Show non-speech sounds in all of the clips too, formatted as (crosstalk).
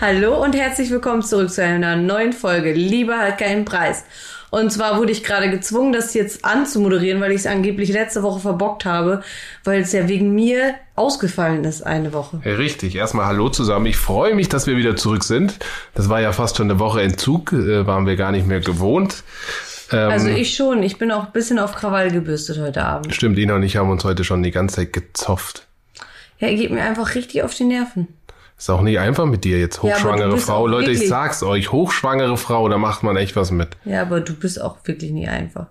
Hallo und herzlich willkommen zurück zu einer neuen Folge. Liebe hat keinen Preis. Und zwar wurde ich gerade gezwungen, das jetzt anzumoderieren, weil ich es angeblich letzte Woche verbockt habe, weil es ja wegen mir ausgefallen ist eine Woche. Ja, richtig. Erstmal Hallo zusammen. Ich freue mich, dass wir wieder zurück sind. Das war ja fast schon eine Woche Entzug, äh, waren wir gar nicht mehr gewohnt. Ähm, also ich schon. Ich bin auch ein bisschen auf Krawall gebürstet heute Abend. Stimmt, Ina und ich haben uns heute schon die ganze Zeit gezofft. Ja, er geht mir einfach richtig auf die Nerven. Ist auch nicht einfach mit dir jetzt, hochschwangere ja, Frau. Leute, ich sag's euch, hochschwangere Frau, da macht man echt was mit. Ja, aber du bist auch wirklich nie einfach.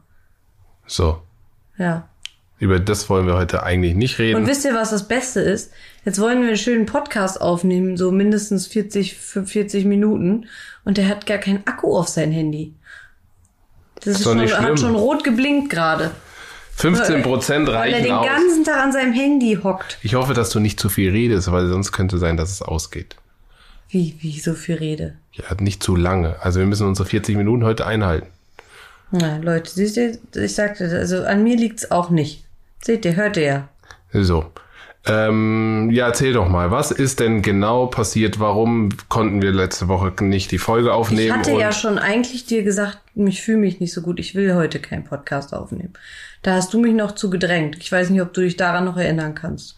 So. Ja. Über das wollen wir heute eigentlich nicht reden. Und wisst ihr, was das Beste ist? Jetzt wollen wir einen schönen Podcast aufnehmen, so mindestens 40, 45 Minuten. Und der hat gar keinen Akku auf sein Handy. Das ist, ist schon, hat schon rot geblinkt gerade. 15 Prozent reichen Weil er den aus. ganzen Tag an seinem Handy hockt. Ich hoffe, dass du nicht zu viel redest, weil sonst könnte sein, dass es ausgeht. Wie, wie so viel Rede? Ja, nicht zu lange. Also wir müssen unsere 40 Minuten heute einhalten. Na, Leute, siehst du, ich sagte, also an mir liegt's auch nicht. Seht ihr, hört ihr ja. So. Ähm, ja, erzähl doch mal, was ist denn genau passiert? Warum konnten wir letzte Woche nicht die Folge aufnehmen? Ich hatte ja schon eigentlich dir gesagt, ich fühle mich nicht so gut, ich will heute keinen Podcast aufnehmen. Da hast du mich noch zu gedrängt. Ich weiß nicht, ob du dich daran noch erinnern kannst.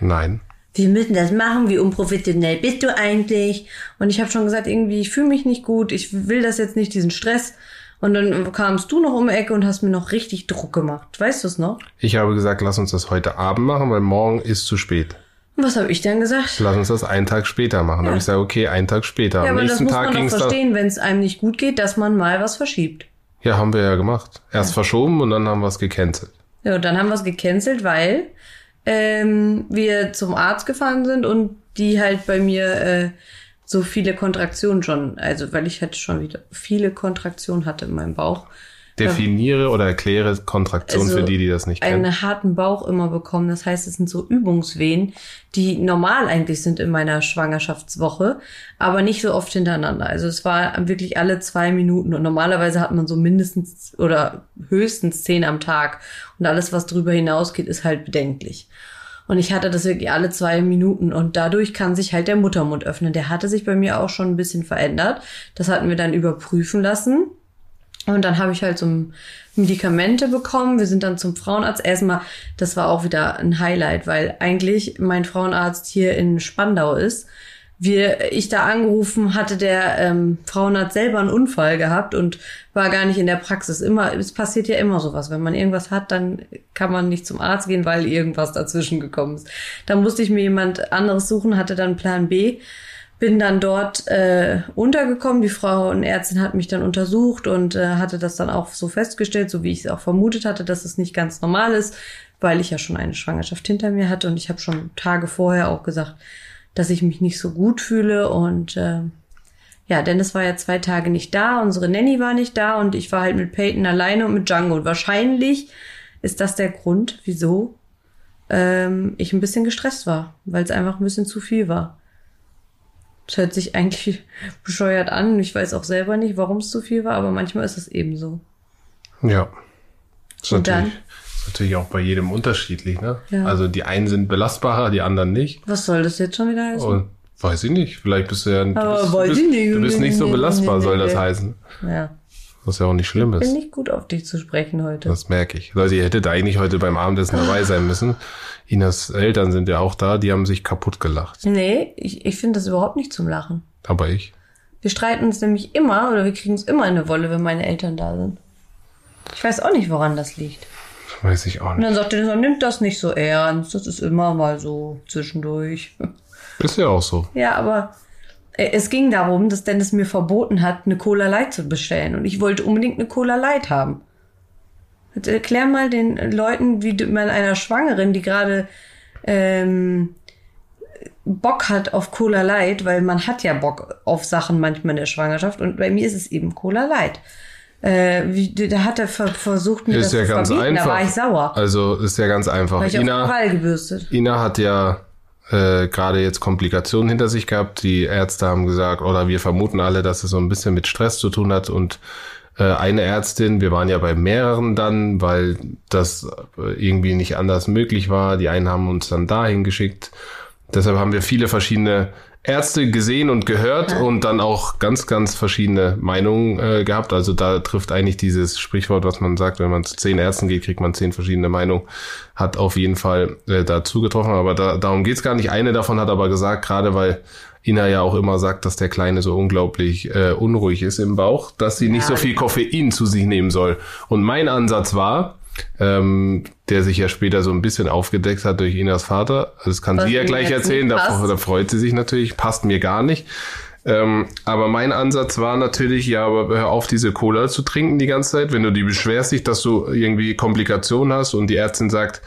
Nein. Wir müssen das machen, wie unprofessionell bist du eigentlich? Und ich habe schon gesagt, irgendwie, ich fühle mich nicht gut, ich will das jetzt nicht, diesen Stress. Und dann kamst du noch um die Ecke und hast mir noch richtig Druck gemacht. Weißt du es noch? Ich habe gesagt, lass uns das heute Abend machen, weil morgen ist zu spät. Und was habe ich dann gesagt? Lass uns das einen Tag später machen. Ja. habe ich gesagt, okay, einen Tag später. Ja, Am aber nächsten das muss Tag man doch verstehen, wenn es einem nicht gut geht, dass man mal was verschiebt. Ja, haben wir ja gemacht. Erst ja. verschoben und dann haben wir es gecancelt. Ja, und dann haben wir es gecancelt, weil ähm, wir zum Arzt gefahren sind und die halt bei mir äh, so viele Kontraktionen schon, also weil ich halt schon wieder viele Kontraktionen hatte in meinem Bauch. Definiere oder erkläre Kontraktion also für die, die das nicht kennen. Einen harten Bauch immer bekommen. Das heißt, es sind so Übungswehen, die normal eigentlich sind in meiner Schwangerschaftswoche, aber nicht so oft hintereinander. Also es war wirklich alle zwei Minuten und normalerweise hat man so mindestens oder höchstens zehn am Tag und alles, was drüber hinausgeht, ist halt bedenklich. Und ich hatte das wirklich alle zwei Minuten und dadurch kann sich halt der Muttermund öffnen. Der hatte sich bei mir auch schon ein bisschen verändert. Das hatten wir dann überprüfen lassen. Und dann habe ich halt so Medikamente bekommen. Wir sind dann zum Frauenarzt. Erstmal, das war auch wieder ein Highlight, weil eigentlich mein Frauenarzt hier in Spandau ist wir, ich da angerufen hatte, der ähm, Frauenarzt selber einen Unfall gehabt und war gar nicht in der Praxis. Immer, es passiert ja immer sowas. Wenn man irgendwas hat, dann kann man nicht zum Arzt gehen, weil irgendwas dazwischen gekommen ist. Dann musste ich mir jemand anderes suchen, hatte dann Plan B, bin dann dort äh, untergekommen. Die Frau und Ärztin hat mich dann untersucht und äh, hatte das dann auch so festgestellt, so wie ich es auch vermutet hatte, dass es nicht ganz normal ist, weil ich ja schon eine Schwangerschaft hinter mir hatte und ich habe schon Tage vorher auch gesagt, dass ich mich nicht so gut fühle und äh, ja, Dennis war ja zwei Tage nicht da, unsere Nanny war nicht da und ich war halt mit Peyton alleine und mit Django. Und wahrscheinlich ist das der Grund, wieso ähm, ich ein bisschen gestresst war, weil es einfach ein bisschen zu viel war. Das hört sich eigentlich (laughs) bescheuert an. Ich weiß auch selber nicht, warum es zu viel war, aber manchmal ist es eben so. Ja. Und dann natürlich auch bei jedem unterschiedlich, ne? Ja. Also die einen sind belastbarer, die anderen nicht. Was soll das jetzt schon wieder heißen? Und weiß ich nicht. Vielleicht bist du ja du bist, weiß bist. Du bist nicht so belastbar, soll das heißen. Ja. Was ja auch nicht schlimm ist. Ich bin nicht gut auf dich zu sprechen heute. Das merke ich. Leute, ihr hättet eigentlich heute beim Abendessen dabei sein müssen. Inas Eltern sind ja auch da, die haben sich kaputt gelacht. Nee, ich, ich finde das überhaupt nicht zum Lachen. Aber ich. Wir streiten uns nämlich immer oder wir kriegen es immer in eine Wolle, wenn meine Eltern da sind. Ich weiß auch nicht, woran das liegt. Weiß ich auch nicht. Und dann sagt er, nimmt das nicht so ernst. Das ist immer mal so zwischendurch. (laughs) Ist ja auch so. Ja, aber äh, es ging darum, dass Dennis mir verboten hat, eine Cola Light zu bestellen. Und ich wollte unbedingt eine Cola Light haben. Erklär mal den Leuten, wie man einer Schwangeren, die gerade ähm, Bock hat auf Cola Light, weil man hat ja Bock auf Sachen manchmal in der Schwangerschaft und bei mir ist es eben Cola Light. Äh, wie, da hat er versucht, mir ist das ja zu ganz verbieten. einfach. Da war ich sauer. Also ist ja ganz einfach. War ich Ina, gebürstet. Ina hat ja äh, gerade jetzt Komplikationen hinter sich gehabt. Die Ärzte haben gesagt, oder wir vermuten alle, dass es so ein bisschen mit Stress zu tun hat und äh, eine Ärztin, wir waren ja bei mehreren dann, weil das irgendwie nicht anders möglich war. Die einen haben uns dann dahin geschickt. Deshalb haben wir viele verschiedene Ärzte gesehen und gehört und dann auch ganz, ganz verschiedene Meinungen äh, gehabt. Also da trifft eigentlich dieses Sprichwort, was man sagt, wenn man zu zehn Ärzten geht, kriegt man zehn verschiedene Meinungen, hat auf jeden Fall äh, dazu getroffen. Aber da, darum geht's gar nicht. Eine davon hat aber gesagt, gerade weil Ina ja auch immer sagt, dass der Kleine so unglaublich äh, unruhig ist im Bauch, dass sie ja. nicht so viel Koffein zu sich nehmen soll. Und mein Ansatz war, ähm, der sich ja später so ein bisschen aufgedeckt hat durch Inas Vater. Das kann Was sie ja gleich erzählen, da, da, freut sie sich natürlich, passt mir gar nicht. Ähm, aber mein Ansatz war natürlich, ja, aber hör auf, diese Cola zu trinken die ganze Zeit. Wenn du die beschwerst dich, dass du irgendwie Komplikationen hast und die Ärztin sagt,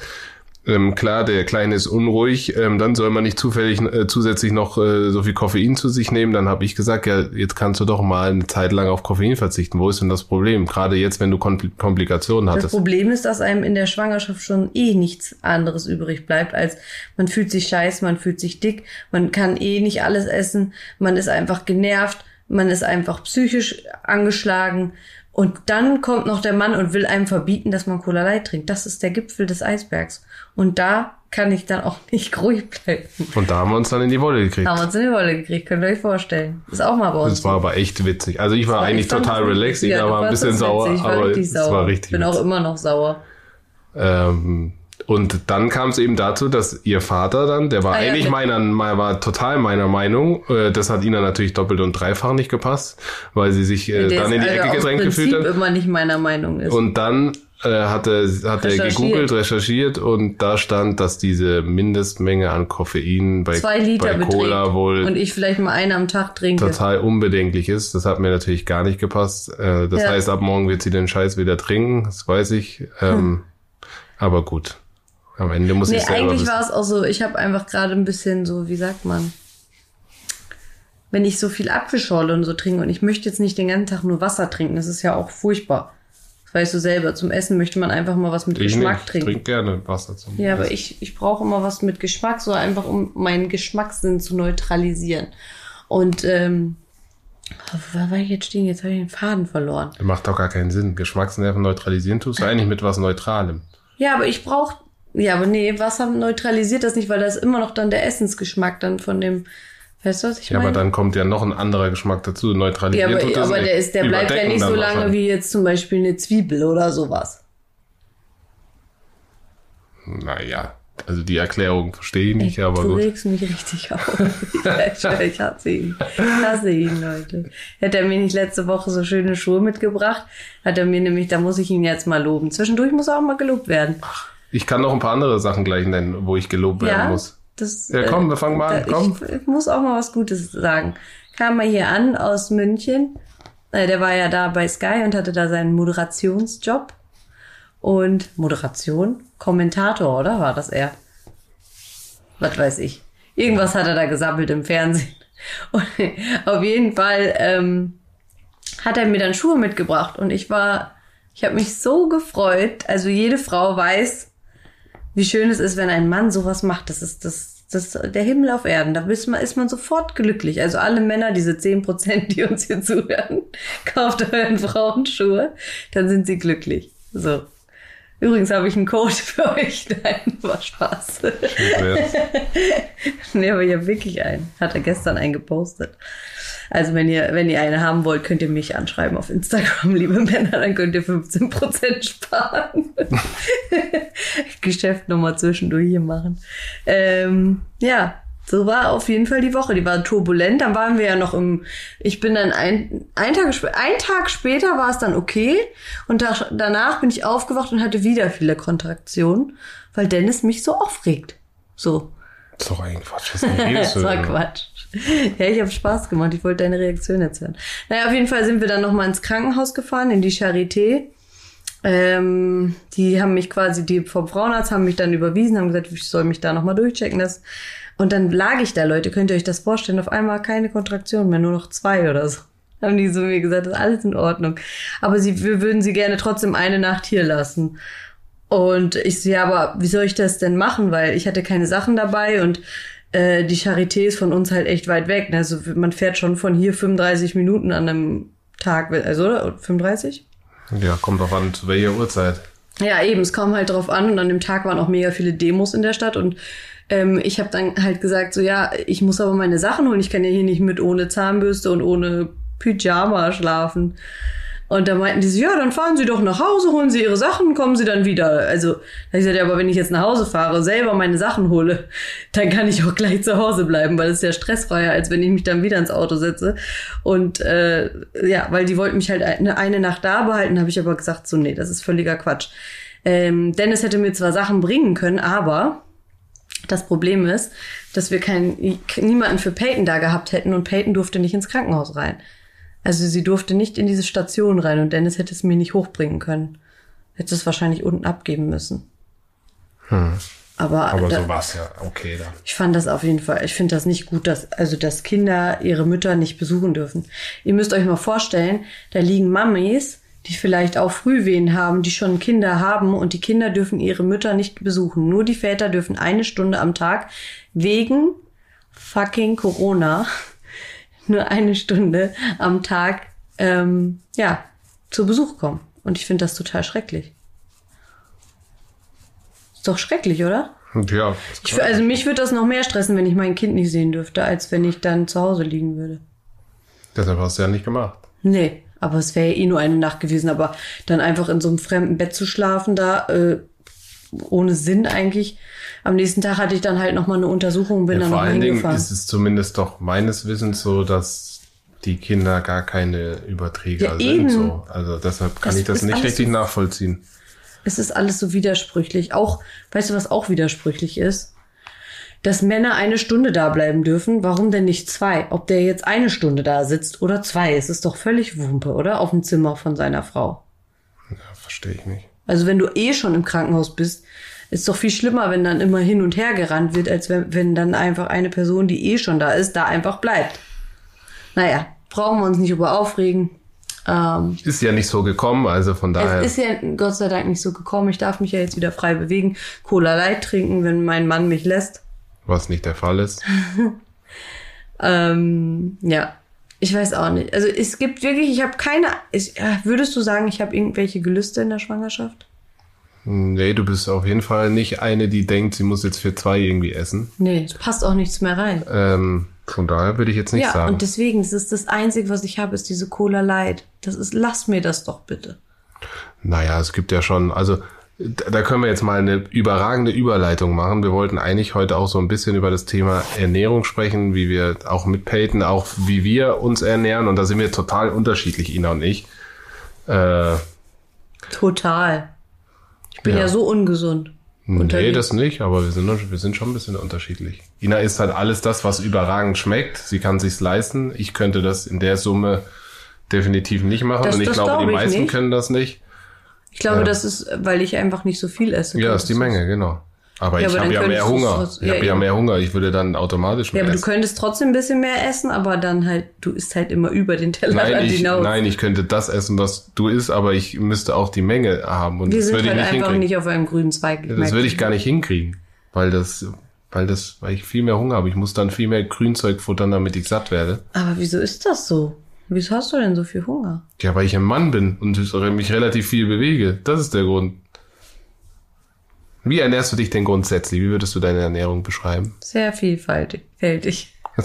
ähm, klar, der Kleine ist unruhig, ähm, dann soll man nicht zufällig äh, zusätzlich noch äh, so viel Koffein zu sich nehmen. Dann habe ich gesagt, ja, jetzt kannst du doch mal eine Zeit lang auf Koffein verzichten. Wo ist denn das Problem? Gerade jetzt, wenn du Kompl Komplikationen hattest. Das Problem ist, dass einem in der Schwangerschaft schon eh nichts anderes übrig bleibt, als man fühlt sich scheiß, man fühlt sich dick, man kann eh nicht alles essen, man ist einfach genervt, man ist einfach psychisch angeschlagen und dann kommt noch der Mann und will einem verbieten, dass man Cola Light trinkt. Das ist der Gipfel des Eisbergs. Und da kann ich dann auch (laughs) nicht ruhig bleiben. Und da haben wir uns dann in die Wolle gekriegt. Da haben wir uns in die Wolle gekriegt, könnt ihr euch vorstellen. Ist auch mal bei uns. Das war aber echt witzig. Also ich war, war eigentlich total relaxed, ich war ein bisschen sauer, aber es war richtig Ich bin auch immer noch sauer. Ähm, und dann kam es eben dazu, dass ihr Vater dann, der war ah, eigentlich ja, meiner, war total meiner Meinung, äh, das hat ihnen natürlich doppelt und dreifach nicht gepasst, weil sie sich äh, dann in die also Ecke gedrängt gefühlt hat. immer nicht meiner Meinung ist. Und dann äh, hat er, hat er gegoogelt, recherchiert und da stand, dass diese Mindestmenge an Koffein bei, Zwei Liter bei Cola beträgt. wohl und ich vielleicht mal einen am Tag trinke. Total unbedenklich ist. Das hat mir natürlich gar nicht gepasst. Äh, das ja. heißt, ab morgen wird sie den Scheiß wieder trinken, das weiß ich. Ähm, hm. Aber gut. Am Ende muss nee, ich selber eigentlich war es auch so, ich habe einfach gerade ein bisschen so, wie sagt man, wenn ich so viel Apfelschorle und so trinke und ich möchte jetzt nicht den ganzen Tag nur Wasser trinken, das ist ja auch furchtbar. Das weißt du selber, zum Essen möchte man einfach mal was mit ich Geschmack nicht. trinken. Ich trinke gerne Wasser zum Ja, Essen. aber ich, ich brauche immer was mit Geschmack, so einfach um meinen Geschmackssinn zu neutralisieren. Und ähm, wo war ich jetzt stehen? Jetzt habe ich den Faden verloren. Das macht doch gar keinen Sinn. Geschmacksnerven neutralisieren tust du eigentlich mit was Neutralem. Ja, aber ich brauche ja, aber nee, Wasser neutralisiert das nicht, weil da ist immer noch dann der Essensgeschmack dann von dem. Weißt du, was ich ja, meine? aber dann kommt ja noch ein anderer Geschmack dazu. Neutralisiert ja, aber, tut das aber der, ist, der bleibt ja nicht so lange wie jetzt zum Beispiel eine Zwiebel oder sowas. Naja, also die Erklärung verstehe ich nicht, Ey, aber du gut. Du regst mich richtig auf. ich, ich hasse ihn. Ich hasse ihn, Leute. Hätte er mir nicht letzte Woche so schöne Schuhe mitgebracht, hat er mir nämlich, da muss ich ihn jetzt mal loben. Zwischendurch muss er auch mal gelobt werden. Ach. Ich kann noch ein paar andere Sachen gleich nennen, wo ich gelobt werden ja, muss. Das, ja, komm, wir fangen mal an. Komm. Ich, ich, muss auch mal was Gutes sagen. Kam mal hier an aus München. Äh, der war ja da bei Sky und hatte da seinen Moderationsjob. Und Moderation, Kommentator, oder war das er? Was weiß ich. Irgendwas hat er da gesammelt im Fernsehen. (laughs) Und auf jeden Fall ähm, hat er mir dann Schuhe mitgebracht und ich war, ich habe mich so gefreut. Also jede Frau weiß, wie schön es ist, wenn ein Mann sowas macht. Das ist das, das der Himmel auf Erden. Da ist man, ist man sofort glücklich. Also alle Männer, diese zehn Prozent, die uns hier zuhören, (laughs) kauft euren Frauen Schuhe, dann sind sie glücklich. So. Übrigens habe ich einen Code (laughs) für euch. Nein, war Spaß. (laughs) nee, aber ich habe wirklich einen. Hat er gestern einen gepostet. Also wenn ihr, wenn ihr eine haben wollt, könnt ihr mich anschreiben auf Instagram, (laughs) liebe Männer, dann könnt ihr 15% sparen. Geschäft nochmal zwischendurch hier machen. Ähm, ja, so war auf jeden Fall die Woche. Die war turbulent. Dann waren wir ja noch im, ich bin dann ein, ein, Tag, ein Tag später war es dann okay. Und da, danach bin ich aufgewacht und hatte wieder viele Kontraktionen, weil Dennis mich so aufregt. So. Das ist doch eigentlich Quatsch. Das, (laughs) das war Quatsch. Ja, ich habe Spaß gemacht. Ich wollte deine Reaktion jetzt hören. Naja, auf jeden Fall sind wir dann nochmal ins Krankenhaus gefahren, in die Charité. Ähm, die haben mich quasi, die vom Frauenarzt haben mich dann überwiesen, haben gesagt, ich soll mich da nochmal durchchecken. Das. Und dann lag ich da, Leute, könnt ihr euch das vorstellen, auf einmal keine Kontraktion mehr, nur noch zwei oder so. (laughs) Haben die so mir gesagt, das ist alles in Ordnung. Aber sie, wir würden sie gerne trotzdem eine Nacht hier lassen. Und ich so, ja, aber wie soll ich das denn machen? Weil ich hatte keine Sachen dabei und äh, die Charité ist von uns halt echt weit weg. Ne? Also man fährt schon von hier 35 Minuten an einem Tag, also oder? 35? Ja, kommt drauf an, zu welcher Uhrzeit. Ja, eben, es kam halt drauf an und an dem Tag waren auch mega viele Demos in der Stadt und ähm, ich habe dann halt gesagt, so ja, ich muss aber meine Sachen holen, ich kann ja hier nicht mit ohne Zahnbürste und ohne Pyjama schlafen. Und da meinten die so, ja, dann fahren Sie doch nach Hause, holen Sie Ihre Sachen, kommen Sie dann wieder. Also, da ich gesagt, ja, aber wenn ich jetzt nach Hause fahre, selber meine Sachen hole, (laughs) dann kann ich auch gleich zu Hause bleiben, weil es ist ja stressfreier, als wenn ich mich dann wieder ins Auto setze. Und äh, ja, weil die wollten mich halt eine, eine Nacht da behalten, habe ich aber gesagt, so, nee, das ist völliger Quatsch. Ähm, Dennis hätte mir zwar Sachen bringen können, aber das Problem ist, dass wir keinen, niemanden für Peyton da gehabt hätten und Peyton durfte nicht ins Krankenhaus rein. Also sie durfte nicht in diese Station rein und Dennis hätte es mir nicht hochbringen können. Hätte es wahrscheinlich unten abgeben müssen. Hm. Aber, Aber da, so war's ja okay dann. ich fand das auf jeden Fall, ich finde das nicht gut, dass, also, dass Kinder ihre Mütter nicht besuchen dürfen. Ihr müsst euch mal vorstellen, da liegen Mamis, die vielleicht auch Frühwehen haben, die schon Kinder haben und die Kinder dürfen ihre Mütter nicht besuchen. Nur die Väter dürfen eine Stunde am Tag wegen fucking Corona nur eine Stunde am Tag ähm, ja zu Besuch kommen. Und ich finde das total schrecklich. Ist doch schrecklich, oder? Ja, Ich, also mich würde das noch mehr stressen, wenn ich mein Kind nicht sehen dürfte, als wenn ich dann zu Hause liegen würde. deshalb hast du ja nicht gemacht. Nee, aber es wäre ja eh nur eine Nacht gewesen. Aber dann einfach in so einem fremden Bett zu schlafen, da äh, ohne Sinn eigentlich. Am nächsten Tag hatte ich dann halt nochmal eine Untersuchung und bin Ja, dann vor allen Dingen ist es zumindest doch meines Wissens so, dass die Kinder gar keine Überträger Ja, sind. eben. So. Also deshalb kann Das ich das nicht richtig so- nachvollziehen. Es ist alles so widersprüchlich. Auch, weißt du, was auch widersprüchlich ist? Dass Männer eine Stunde da bleiben dürfen. Warum denn nicht zwei? Ob der jetzt eine Stunde da sitzt oder zwei, es ist doch völlig Wumpe, oder? Auf dem Zimmer von seiner Frau. Ja, verstehe ich nicht. Also wenn du eh schon im Krankenhaus bist, ist doch viel schlimmer, wenn dann immer hin und her gerannt wird, als wenn, wenn dann einfach eine Person, die eh schon da ist, da einfach bleibt. Naja, brauchen wir uns nicht über aufregen. Ähm, Ist ja nicht so gekommen, also von daher. es ist ja Gott sei Dank nicht so gekommen. Ich darf mich ja jetzt wieder frei bewegen, Cola Light trinken, wenn mein Mann mich lässt. was nicht der Fall ist. (laughs) Ähm, ja, ich weiß auch nicht. Also es gibt wirklich, ich habe keine. Ich, ja, würdest du sagen, ich habe irgendwelche Gelüste in der Schwangerschaft? Nee, du bist auf jeden Fall nicht eine, die denkt, sie muss jetzt für zwei irgendwie essen. Nee, es passt auch nichts mehr rein. Ähm, von daher würde ich jetzt nicht ja, sagen. und deswegen, das ist das Einzige, was ich habe, ist diese Cola Light. Das ist, lass mir das doch bitte. Naja, es gibt ja schon, also da können wir jetzt mal eine überragende Überleitung machen. Wir wollten eigentlich heute auch so ein bisschen über das Thema Ernährung sprechen, wie wir auch mit Peyton, auch wie wir uns ernähren. Und da sind wir total unterschiedlich, Ina und ich. Äh, Total. Ich bin ja, Ja. so ungesund. nee, das nicht, aber wir sind, wir sind schon ein bisschen unterschiedlich. Ina isst halt alles das, was überragend schmeckt. Sie kann sich's leisten. Ich könnte das in der Summe definitiv nicht machen. Das- und ich glaube, glaub die meisten nicht. können das nicht. Ich glaube, Ja. das ist, weil ich einfach nicht so viel esse. Ja, ist die Menge, genau. Aber Ja, ich aber habe ja mehr Hunger. Ich ja, habe ja mehr Hunger. Ich würde dann automatisch Ja, mehr aber du essen. könntest trotzdem ein bisschen mehr essen, aber dann halt, du isst halt immer über den Tellerrand Nein ich, hinaus. nein, ich könnte das essen, was du isst, aber ich müsste auch die Menge haben. Und Wir das sind würde ich halt nicht einfach hinkriegen. nicht auf einem grünen Zweig. Ja, das würde ich gar nicht hinkriegen. Weil das, weil das, weil ich viel mehr Hunger habe. Ich muss dann viel mehr Grünzeug futtern, damit ich satt werde. Aber wieso ist das so? Wieso hast du denn so viel Hunger? Ja, weil ich ein Mann bin und ich mich relativ viel bewege. Das ist der Grund. Wie ernährst du dich denn grundsätzlich? Wie würdest du deine Ernährung beschreiben? Sehr vielfältig. Fältig. (laughs)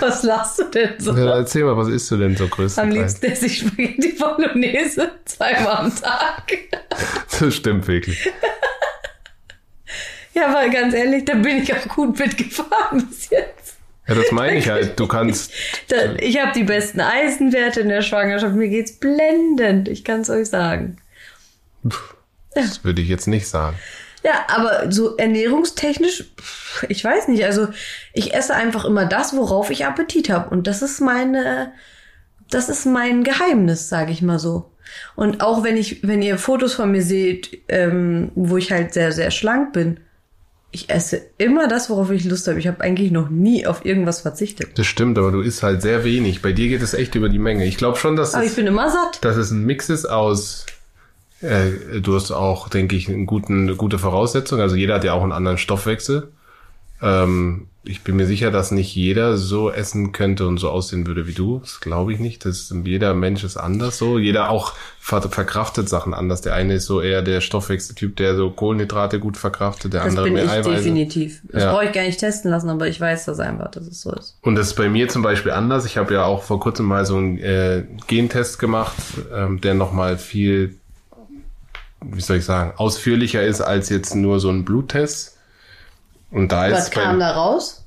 Was lachst du denn so? Ja, erzähl mal, was isst du denn so Am größtenteils? liebsten esse ich Spaghetti Bolognese (laughs) zweimal am Tag. (laughs) Das stimmt wirklich. Ja, aber ganz ehrlich, da bin ich auch gut mitgefahren bis jetzt. Ja, das meine ich halt. Du kannst, Da, ich habe die besten Eisenwerte in der Schwangerschaft. Mir geht's blendend. Ich kann's euch sagen. das würde ich jetzt nicht sagen. Ja, aber so ernährungstechnisch, ich weiß nicht. Also ich esse einfach immer das, worauf ich Appetit habe. Und das ist meine, das ist mein Geheimnis, sage ich mal so. Und auch wenn ich, wenn ihr Fotos von mir seht, ähm, wo ich halt sehr, sehr schlank bin, ich esse immer das, worauf ich Lust habe. Ich habe eigentlich noch nie auf irgendwas verzichtet. Das stimmt, aber du isst halt sehr wenig. Bei dir geht es echt über die Menge. Ich glaube schon, dass Aber ich es, bin immer satt. dass es ein Mix ist aus Äh, du hast auch, denke ich, einen guten, eine gute Voraussetzung. Also jeder hat ja auch einen anderen Stoffwechsel. Ähm, ich bin mir sicher, dass nicht jeder so essen könnte und so aussehen würde wie du. Das glaube ich nicht. Das ist, jeder Mensch ist anders so. Jeder auch ver verkraftet Sachen anders. Der eine ist so eher der Stoffwechseltyp, der so Kohlenhydrate gut verkraftet, der Das andere bin mehr ich Eiweiße. definitiv. Das Ja. brauche ich gar nicht testen lassen, aber ich weiß das einfach, dass es so ist. Und das ist bei mir zum Beispiel anders. Ich habe ja auch vor kurzem mal so einen äh, Gentest gemacht, ähm, der nochmal viel, wie soll ich sagen, ausführlicher ist als jetzt nur so ein Bluttest. Und da Was ist, kam da raus?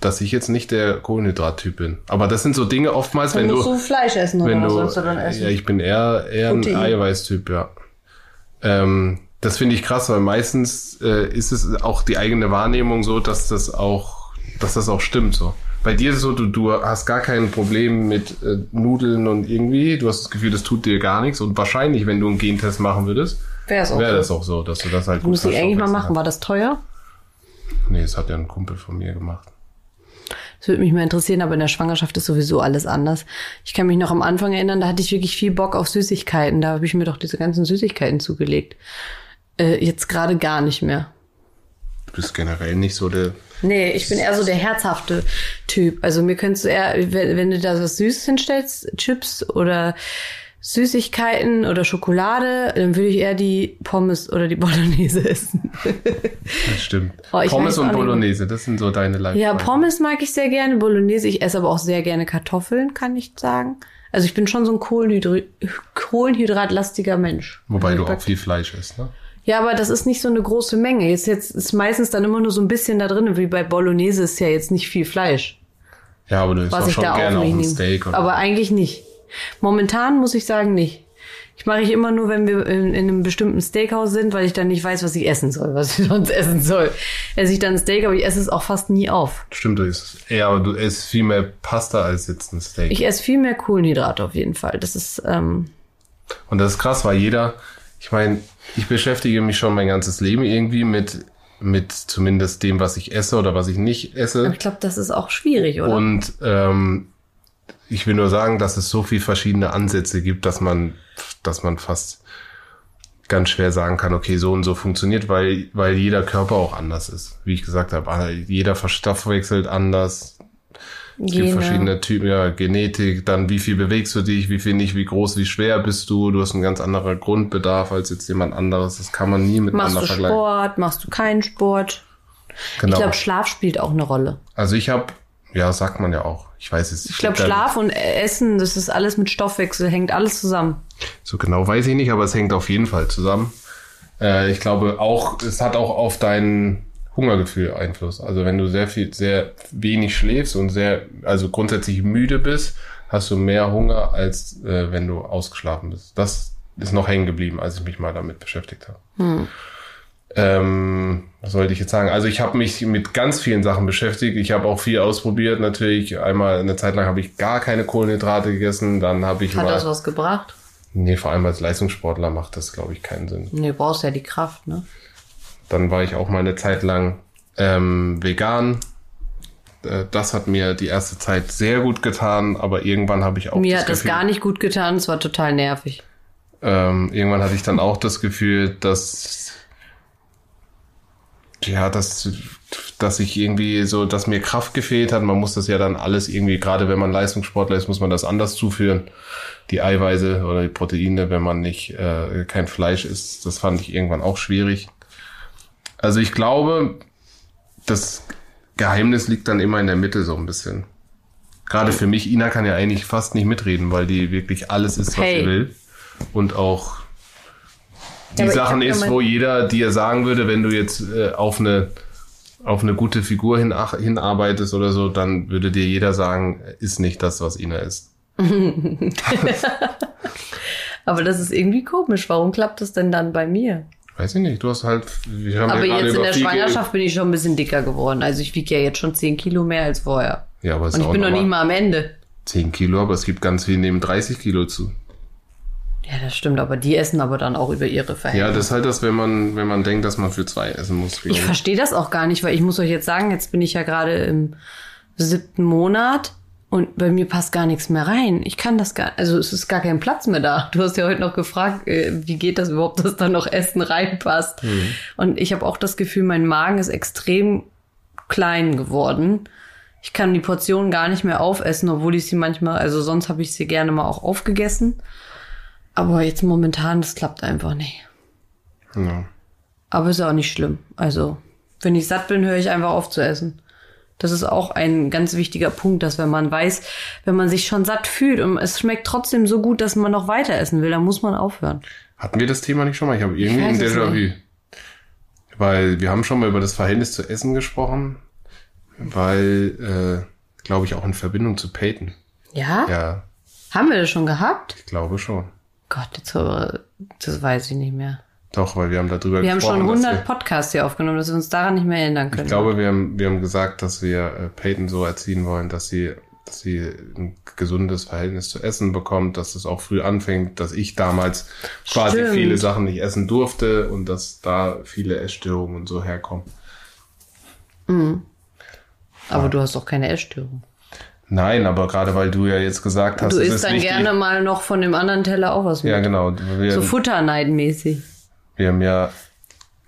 dass ich jetzt nicht der Kohlenhydrattyp bin. Aber das sind so Dinge oftmals, Dann wenn musst du, du Fleisch essen oder was du, sollst du dann essen? ja, ich bin eher eher ein Protein. Eiweißtyp, ja. Ähm, das finde ich krass, weil meistens äh, ist es auch die eigene Wahrnehmung so, dass das auch, dass das auch stimmt so. Bei dir ist es so, du, du hast gar kein Problem mit äh, Nudeln und irgendwie, du hast das Gefühl, das tut dir gar nichts und wahrscheinlich, wenn du einen Gentest machen würdest, Wäre so. das auch so, dass du das halt Muss ich eigentlich mal machen. War das teuer? Nee, das hat ja ein Kumpel von mir gemacht. Das würde mich mal interessieren, aber in der Schwangerschaft ist sowieso alles anders. Ich kann mich noch am Anfang erinnern, da hatte ich wirklich viel Bock auf Süßigkeiten. Da habe ich mir doch diese ganzen Süßigkeiten zugelegt. Äh, jetzt gerade gar nicht mehr. Du bist generell nicht so der, Nee, ich bin eher so der herzhafte Typ. Also mir könntest du eher, wenn, wenn du da was Süßes hinstellst, Chips oder Süßigkeiten oder Schokolade, dann würde ich eher die Pommes oder die (laughs) Bolognese essen. das stimmt. Oh, Pommes und auch. Bolognese, das sind so deine Leib Ja, Pommes mag ich sehr gerne, Bolognese. Ich esse aber auch sehr gerne Kartoffeln, kann ich sagen. Also ich bin schon so ein Kohlenhydri kohlenhydratlastiger Mensch. Wobei also du auch viel Fleisch isst, ne? Ja, aber das ist nicht so eine große Menge. Jetzt, jetzt ist meistens dann immer nur so ein bisschen da drin, wie bei Bolognese ist ja jetzt nicht viel Fleisch, Ja, aber du isst auch schon gerne auch mich ein. Steak. Oder Aber eigentlich nicht. Momentan muss ich sagen, nicht. Ich mache ich immer nur, wenn wir in, in einem bestimmten Steakhouse sind, weil ich dann nicht weiß, was ich essen soll, was ich (laughs) sonst essen soll. Esse ich dann ein Steak, aber ich esse es auch fast nie auf. Stimmt, du isst. Ja, aber du isst viel mehr Pasta als jetzt ein Steak. Ich esse viel mehr Kohlenhydrate auf jeden Fall. Das ist, ähm, Und das ist krass, weil jeder, ich meine, ich beschäftige mich schon mein ganzes Leben irgendwie mit, mit zumindest dem, was ich esse oder was ich nicht aber esse. ich glaube, das ist auch schwierig, oder? Und ähm, ich will nur sagen, dass es so viel verschiedene Ansätze gibt, dass man, dass man fast ganz schwer sagen kann, okay, so und so funktioniert, weil, weil jeder Körper auch anders ist. Wie ich gesagt habe, jeder verstoffwechselt anders, Es gibt verschiedene Typen, ja, Genetik, dann wie viel bewegst du dich, wie viel nicht, wie groß, wie schwer bist du, du hast einen ganz anderen Grundbedarf als jetzt jemand anderes, das kann man nie Machst miteinander du vergleichen. Sport, machst du keinen Sport? Genau. Ich glaube, Schlaf spielt auch eine Rolle. also ich habe, ja, sagt man ja auch, ich weiß es. Ich glaube, Schlaf und Essen, das ist alles mit Stoffwechsel, hängt alles zusammen. So genau weiß ich nicht, aber es hängt auf jeden Fall zusammen. Äh, ich glaube auch, es hat auch auf dein Hungergefühl Einfluss. Also wenn du sehr viel, sehr wenig schläfst und sehr, also grundsätzlich müde bist, hast du mehr Hunger, als äh, wenn du ausgeschlafen bist. Das ist noch hängen geblieben, als ich mich mal damit beschäftigt habe. Ähm, was sollte ich jetzt sagen? Also ich habe mich mit ganz vielen Sachen beschäftigt. Ich habe auch viel ausprobiert. Natürlich einmal eine Zeit lang habe ich gar keine Kohlenhydrate gegessen. Dann habe ich Hat mal das was gebracht? Nee, vor allem als Leistungssportler macht das, glaube ich, keinen Sinn. Nee, du brauchst ja die Kraft, ne? Dann war ich auch mal eine Zeit lang ähm, vegan. Äh, Das hat mir die erste Zeit sehr gut getan, aber irgendwann habe ich auch Mir das hat das Gefühl, gar nicht gut getan, es war total nervig. ähm, irgendwann hatte ich dann auch das Gefühl, dass ja, dass dass ich irgendwie so, dass mir Kraft gefehlt hat. Man muss das ja dann alles irgendwie, gerade wenn man Leistungssportler ist, muss man das anders zuführen. Die Eiweiße oder die Proteine, wenn man nicht äh, kein Fleisch isst, das fand ich irgendwann auch schwierig. Also ich glaube, das Geheimnis liegt dann immer in der Mitte so ein bisschen. Gerade für mich, Ina kann ja eigentlich fast nicht mitreden, weil die wirklich alles isst, was Hey. sie will. Und auch die Sachen ist, wo jeder dir sagen würde, wenn du jetzt äh, auf eine auf eine gute Figur hin, hinarbeitest oder so, dann würde dir jeder sagen, ist nicht das, was Ina ist. (laughs) Aber das ist irgendwie komisch. Warum klappt das denn dann bei mir? Weiß ich nicht, du hast halt, wir haben Aber ja jetzt in der viel Schwangerschaft bin ich schon ein bisschen dicker geworden. Also ich wiege ja jetzt schon 10 Kilo mehr als vorher. Ja, aber es Und ist ich bin noch nicht mal am Ende. 10 Kilo, aber es gibt ganz viele nehmen 30 Kilo zu. Ja, das stimmt, aber die essen aber dann auch über ihre Ja, Verhältnisse. das ist halt das, wenn man, wenn man denkt, dass man für zwei essen muss. ich verstehe das auch gar nicht, weil ich muss euch jetzt sagen, jetzt bin ich ja gerade im siebten Monat Und bei mir passt gar nichts mehr rein. Ich kann das gar, also es ist gar kein Platz mehr da. Du hast ja heute noch gefragt, äh, wie geht das überhaupt, (laughs) dass da noch Essen reinpasst. Mhm. Und ich habe auch das Gefühl, mein Magen ist extrem klein geworden. Ich kann die Portionen gar nicht mehr aufessen, obwohl ich sie manchmal, also sonst habe ich sie gerne mal auch aufgegessen. Aber jetzt momentan, das klappt einfach nicht. Ja. Aber ist auch nicht schlimm. Also, wenn ich satt bin, höre ich einfach auf zu essen. Das ist auch ein ganz wichtiger Punkt, dass wenn man weiß, wenn man sich schon satt fühlt und es schmeckt trotzdem so gut, dass man noch weiter essen will, dann muss man aufhören. Hatten wir das Thema nicht schon mal? Ich habe irgendwie ein Déjà-vu. Weil wir haben schon mal über das Verhältnis zu Essen gesprochen, weil, äh, glaube ich, auch in Verbindung zu Peyton. Ja? Ja. Haben wir das schon gehabt? Ich glaube schon. Gott, jetzt, das weiß ich nicht mehr. Doch, weil wir haben darüber wir gesprochen. Wir haben schon 100 Podcasts hier aufgenommen, dass wir uns daran nicht mehr erinnern können. Ich glaube, wir haben, wir haben gesagt, dass wir äh, Peyton so erziehen wollen, dass sie, dass sie ein gesundes Verhältnis zu Essen bekommt, dass es auch früh anfängt, dass ich damals quasi Stimmt. viele Sachen nicht essen durfte und dass da viele Essstörungen und so herkommen. Mhm. Aber ja. du hast doch keine Essstörung. Nein, aber gerade weil du ja jetzt gesagt hast, du isst dann gerne mal noch von dem anderen Teller auch was mit. Ja, genau. Wir, so futterneidenmäßig. Wir haben ja,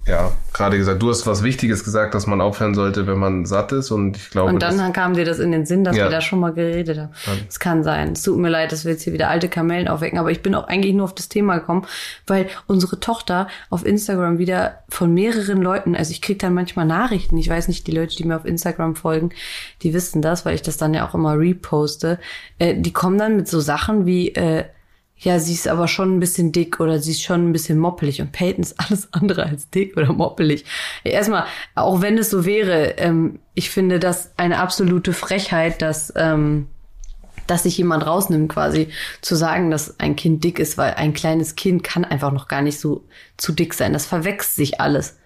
ja, gerade gesagt, du hast was Wichtiges gesagt, dass man aufhören sollte, wenn man satt ist. Und ich glaube. Und dann kam dir das in den Sinn, dass ja. wir da schon mal geredet haben. Es kann sein. Es tut mir leid, dass wir jetzt hier wieder alte Kamellen aufwecken, aber ich bin auch eigentlich nur auf das Thema gekommen, weil unsere Tochter auf Instagram wieder von mehreren Leuten, also ich krieg dann manchmal Nachrichten, ich weiß nicht, die Leute, die mir auf Instagram folgen, die wissen das, weil ich das dann ja auch immer reposte, äh, die kommen dann mit so Sachen wie, äh, ja, sie ist aber schon ein bisschen dick oder sie ist schon ein bisschen moppelig und Peyton ist alles andere als dick oder moppelig. Erstmal, auch wenn es so wäre, ähm, ich finde das eine absolute Frechheit, dass, ähm, dass sich jemand rausnimmt, quasi zu sagen, dass ein Kind dick ist, weil ein kleines Kind kann einfach noch gar nicht so zu dick sein. Das verwechselt sich alles.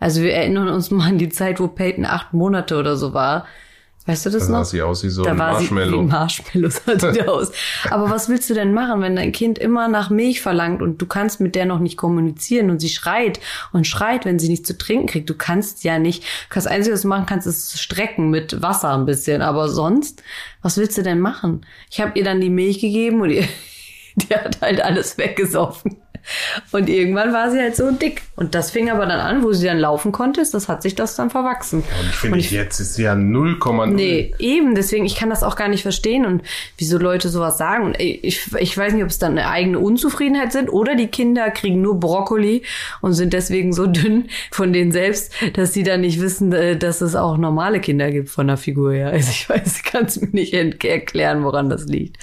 Also wir erinnern uns mal an die Zeit, wo Peyton acht Monate oder so war Weißt du das da noch? Da sah sie aus wie so da ein Marshmallow. Sie Marshmallow sah die (laughs) aus. Aber was willst du denn machen, wenn dein Kind immer nach Milch verlangt und du kannst mit der noch nicht kommunizieren und sie schreit und schreit, wenn sie nichts zu trinken kriegt? Du kannst ja nicht. Das Einzige, was du machen kannst, ist strecken mit Wasser ein bisschen. Aber sonst, was willst du denn machen? Ich habe ihr dann die Milch gegeben und die, (laughs) die hat halt alles weggesoffen. Und irgendwann war sie halt so dick. Und das fing aber dann an, wo sie dann laufen konnte, das hat sich das dann verwachsen. Ja, und ich finde, jetzt ist sie ja 0,0. Nee, eben, deswegen, ich kann das auch gar nicht verstehen und wieso Leute sowas sagen. Und ich, ich weiß nicht, ob es dann eine eigene Unzufriedenheit sind oder die Kinder kriegen nur Brokkoli und sind deswegen so dünn von denen selbst, dass sie dann nicht wissen, äh, dass es auch normale Kinder gibt von der Figur her. Also ich weiß, ich kann es mir nicht erklären, woran das liegt.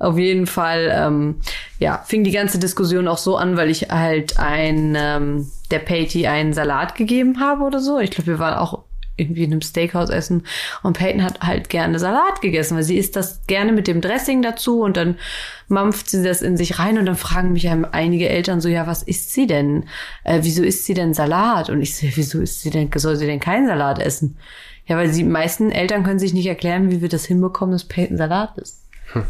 Auf jeden Fall, ähm, ja, fing die ganze Diskussion auch so an, weil ich halt ein, ähm, der Patty einen Salat gegeben habe oder so. Ich glaube, wir waren auch irgendwie in einem Steakhouse essen und Peyton hat halt gerne Salat gegessen, weil sie isst das gerne mit dem Dressing dazu und dann mampft sie das in sich rein und dann fragen mich einige Eltern so, ja, was isst sie denn? Äh, wieso isst sie denn Salat? Und ich so, wieso isst sie denn, soll sie denn keinen Salat essen? Ja, weil die meisten Eltern können sich nicht erklären, wie wir das hinbekommen, dass Peyton Salat isst. Hm.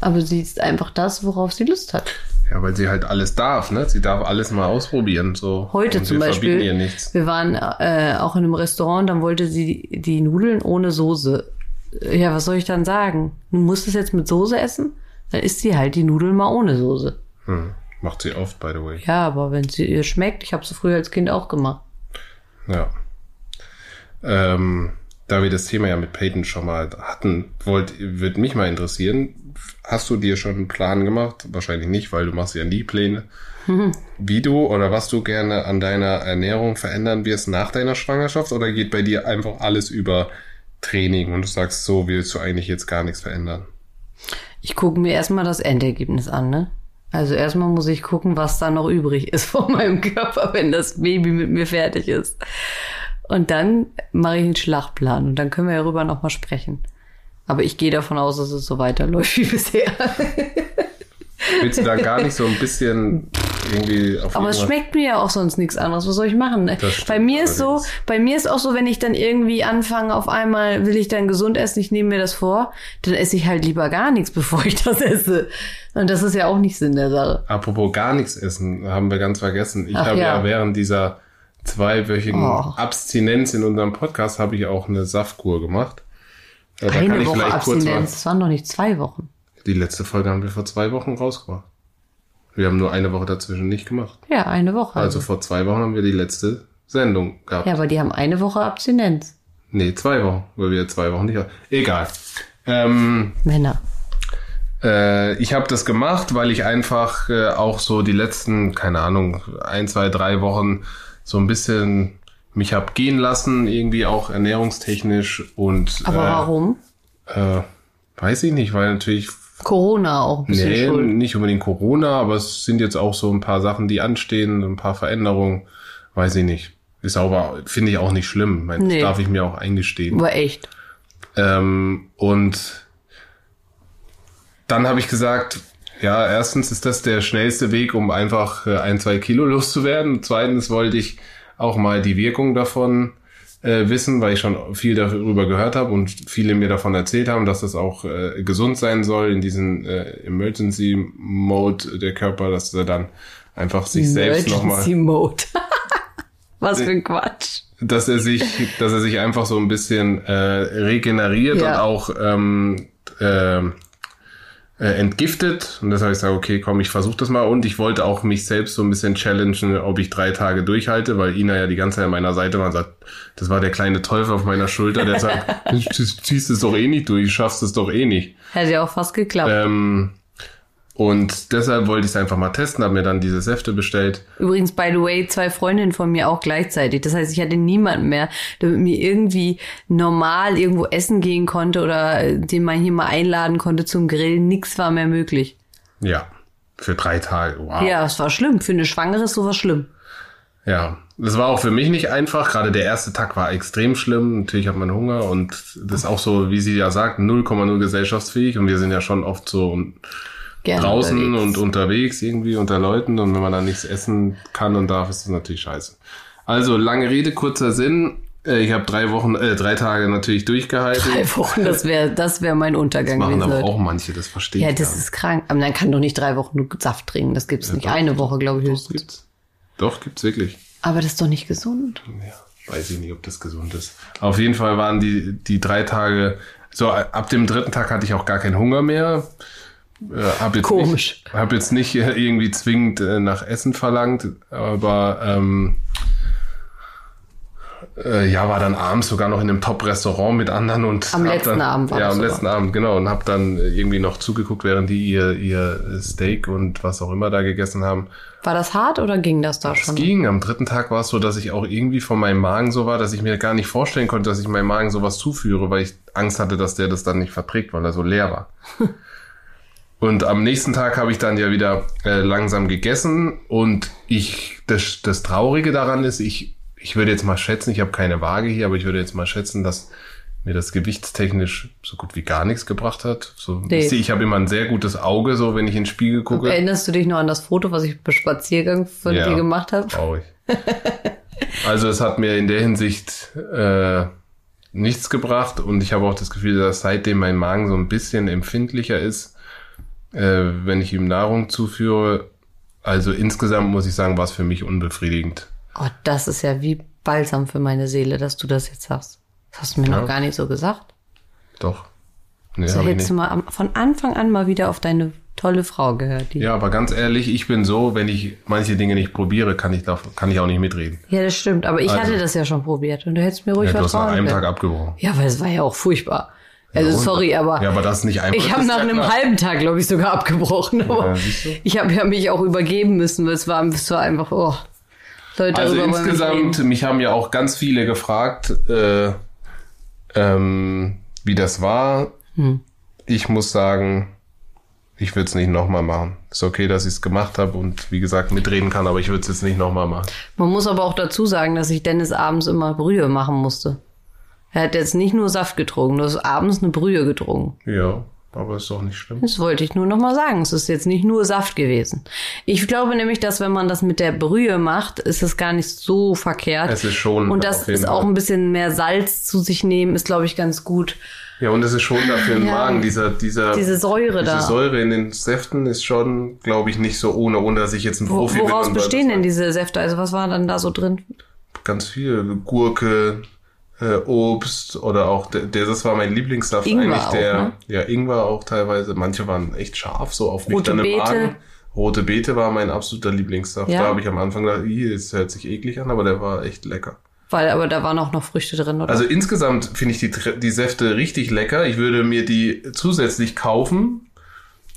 Aber sie ist einfach das, worauf sie Lust hat. Ja, weil sie halt alles darf, ne? Sie darf alles mal ausprobieren. So. Heute zum Beispiel. Ihr nichts. Wir waren äh, auch in einem Restaurant, dann wollte sie die, die Nudeln ohne Soße. Ja, was soll ich dann sagen? Du musst es jetzt mit Soße essen? Dann isst sie halt die Nudeln mal ohne Soße. Hm. Macht sie oft, by the way. Ja, aber wenn sie ihr schmeckt, ich habe sie früher als Kind auch gemacht. Ja. Ähm, da wir das Thema ja mit Peyton schon mal hatten, wollt, würde mich mal interessieren, hast du dir schon einen Plan gemacht? Wahrscheinlich nicht, weil du machst ja nie Pläne. (laughs) Wie du oder was du gerne an deiner Ernährung verändern wirst nach deiner Schwangerschaft oder geht bei dir einfach alles über Training und du sagst, so willst du eigentlich jetzt gar nichts verändern? Ich gucke mir erstmal das Endergebnis an, ne? Also erstmal muss ich gucken, was da noch übrig ist (laughs) von meinem Körper, wenn das Baby mit mir fertig ist. Und dann mache ich einen Schlachtplan und dann können wir darüber nochmal sprechen. Aber ich gehe davon aus, dass es so weiterläuft wie bisher. Willst du da gar nicht so ein bisschen irgendwie auf Aber es schmeckt mir ja auch sonst nichts anderes. Was soll ich machen? Bei mir ist so, bei mir ist auch so, wenn ich dann irgendwie anfange, auf einmal will ich dann gesund essen, ich nehme mir das vor, dann esse ich halt lieber gar nichts, (laughs) bevor ich das esse. Und das ist ja auch nicht Sinn der Sache. Apropos gar nichts essen, haben wir ganz vergessen. Ich habe ja. ja während dieser zweiwöchigen oh. Abstinenz in unserem Podcast habe ich auch eine Saftkur gemacht Ja, Eine Woche. Abstinenz, das waren doch nicht zwei Wochen. Die letzte Folge haben wir vor zwei Wochen rausgebracht. Wir haben nur eine Woche dazwischen nicht gemacht. Ja, eine Woche. Also vor zwei Wochen haben wir die letzte Sendung gehabt. ja, aber die haben eine Woche Abstinenz. Nee, zwei Wochen, weil wir zwei Wochen nicht. Egal. Ähm, Männer. äh, ich habe das gemacht, weil ich einfach äh, auch so die letzten, keine Ahnung, ein, zwei, drei Wochen so ein bisschen mich hab gehen lassen, irgendwie auch ernährungstechnisch und Aber äh, warum? äh, weiß ich nicht, weil natürlich Corona auch ein bisschen nee, schuld. nicht unbedingt Corona, aber es sind jetzt auch so ein paar Sachen, die anstehen, ein paar Veränderungen, weiß ich nicht. Ist aber, finde ich auch nicht schlimm. Mein, Nee. Das darf ich mir auch eingestehen. Aber echt. Ähm, und dann habe ich gesagt, ja, erstens ist das der schnellste Weg, um einfach äh, ein, zwei Kilo loszuwerden. Zweitens wollte ich auch mal die Wirkung davon äh, wissen, weil ich schon viel darüber gehört habe und viele mir davon erzählt haben, dass das auch äh, gesund sein soll in diesen äh, Emergency Mode der Körper, dass er dann einfach sich selbst nochmal Emergency Mode. (laughs) Was für ein Quatsch. dass er sich, dass er sich einfach so ein bisschen äh, regeneriert Ja. und auch ähm, äh, äh, entgiftet. Und deshalb habe ich gesagt, okay, komm, ich versuche das mal. Und ich wollte auch mich selbst so ein bisschen challengen, ob ich drei Tage durchhalte, weil Ina ja die ganze Zeit an meiner Seite war und sagt, das war der kleine Teufel auf meiner Schulter, der sagt, (laughs) du ziehst es doch eh nicht durch, schaffst es doch eh nicht. Hätte ja auch fast geklappt. Ähm, und deshalb wollte ich es einfach mal testen, habe mir dann diese Säfte bestellt. Übrigens, by the way, zwei Freundinnen von mir auch gleichzeitig. Das heißt, ich hatte niemanden mehr, der mit mir irgendwie normal irgendwo essen gehen konnte oder äh, den man hier mal einladen konnte zum Grillen. Nix war mehr möglich. Ja, für drei Tage. Wow. Ja, es war schlimm. Für eine Schwangere ist sowas schlimm. Ja, das war auch für mich nicht einfach. Gerade der erste Tag war extrem schlimm. Natürlich hat man Hunger und das ist auch so, wie sie ja sagt, 0,0 gesellschaftsfähig. Und wir sind ja schon oft so Gerne draußen unterwegs. und unterwegs irgendwie unter Leuten. Und wenn man dann nichts essen kann und darf, ist das natürlich scheiße. Also, lange Rede, kurzer Sinn. Äh, Ich habe drei Wochen, äh, drei Tage natürlich durchgehalten. Drei Wochen, das wäre das wär mein Untergang Machen gewesen. aber auch manche, das verstehe Ja, ich das gar ist krank. Aber man kann doch nicht drei Wochen nur Saft trinken. Das gibt's nicht. doch, Eine Woche, glaube ich, nicht. höchstens. Gibt's. Doch, gibt's wirklich. Aber das ist doch nicht gesund. Ja, weiß ich nicht, ob das gesund ist. Auf jeden Fall waren die, die drei Tage, so ab dem dritten Tag hatte ich auch gar keinen Hunger mehr. Äh, hab jetzt Komisch. Nicht, hab jetzt nicht äh, irgendwie zwingend äh, nach Essen verlangt, aber ähm, äh, ja, war dann abends sogar noch in einem Top-Restaurant mit anderen und Am letzten dann, Abend war Ja, das am sogar. letzten Abend, genau. Und hab dann irgendwie noch zugeguckt, während die ihr, ihr Steak und was auch immer da gegessen haben. War das hart oder ging das da Es schon? ging. Am dritten Tag war es so, dass ich auch irgendwie von meinem Magen so war, dass ich mir gar nicht vorstellen konnte, dass ich meinem Magen sowas zuführe, weil ich Angst hatte, dass der das dann nicht verträgt, weil er so leer war. (laughs) und am nächsten Tag habe ich dann ja wieder äh, langsam gegessen und ich, das, das Traurige daran ist, ich, ich würde jetzt mal schätzen, ich habe keine Waage hier, aber ich würde jetzt mal schätzen, dass mir das gewichtstechnisch so gut wie gar nichts gebracht hat. So, Nee. ich, sehe, ich habe immer ein sehr gutes Auge, so wenn ich in den Spiegel gucke. Erinnerst du dich noch an das Foto, was ich beim Spaziergang von Ja. dir gemacht habe? Traurig. (laughs) also es hat mir in der Hinsicht äh, nichts gebracht und ich habe auch das Gefühl, dass seitdem mein Magen so ein bisschen empfindlicher ist, äh, wenn ich ihm Nahrung zuführe. Also insgesamt muss ich sagen, war es für mich unbefriedigend. Oh, das ist ja wie Balsam für meine Seele, dass du das jetzt sagst. Das hast du mir Ja. noch gar nicht so gesagt. Doch. Nee, So ich hättest du mal von Anfang an mal wieder auf deine tolle Frau gehört. Ja, aber ganz ehrlich, ich bin so, wenn ich manche Dinge nicht probiere, kann ich, da, kann ich auch nicht mitreden. Ja, das stimmt. Aber ich Also- hatte das ja schon probiert und du hättest mir ruhig Ja, du hast nach vertrauen einem können. Tag abgebrochen. Ja, weil es war ja auch furchtbar. Also und? sorry, aber, Ja, aber das ist nicht einfach. ich habe nach ja einem klar. halben Tag, glaube ich, sogar abgebrochen. Aber Ja, ich habe ja mich auch übergeben müssen, weil es war, es war einfach, oh, Leute, Also insgesamt, mich haben ja auch ganz viele gefragt, äh, ähm, wie das war. Hm. Ich muss sagen, ich würde es nicht nochmal machen. Ist okay, dass ich es gemacht habe und wie gesagt mitreden kann, aber ich würde es jetzt nicht nochmal machen. Man muss aber auch dazu sagen, dass ich Dennis abends immer Brühe machen musste. Er hat jetzt nicht nur Saft getrunken, du hast abends eine Brühe getrunken. Ja, aber ist doch nicht schlimm. Das wollte ich nur noch mal sagen. Es ist jetzt nicht nur Saft gewesen. Ich glaube nämlich, dass wenn man das mit der Brühe macht, ist es gar nicht so verkehrt. Es ist schon Und das ist auch ein bisschen mehr Salz zu sich nehmen, ist glaube ich ganz gut. Ja, und es ist schon dafür im Ja. Magen. Dieser, dieser, Diese Säure diese da. Säure in den Säften ist schon, glaube ich, nicht so ohne, ohne dass ich jetzt ein Wo, Profi bin. woraus bestehen denn diese Säfte? Also was war dann da so drin? Ganz viel. Gurke, äh, Obst oder auch, der, der, das war mein Lieblingssaft Ingwer eigentlich, auch, der, ne? ja, Ingwer auch teilweise. Manche waren echt scharf, so auf Rote nüchternem Beete. Magen. Rote Beete war mein absoluter Lieblingssaft. Ja? Da habe ich am Anfang gedacht, "Ih, das hört sich eklig an, aber der war echt lecker. Weil, aber da waren auch noch Früchte drin, oder? Also insgesamt finde ich die, die Säfte richtig lecker. Ich würde mir die zusätzlich kaufen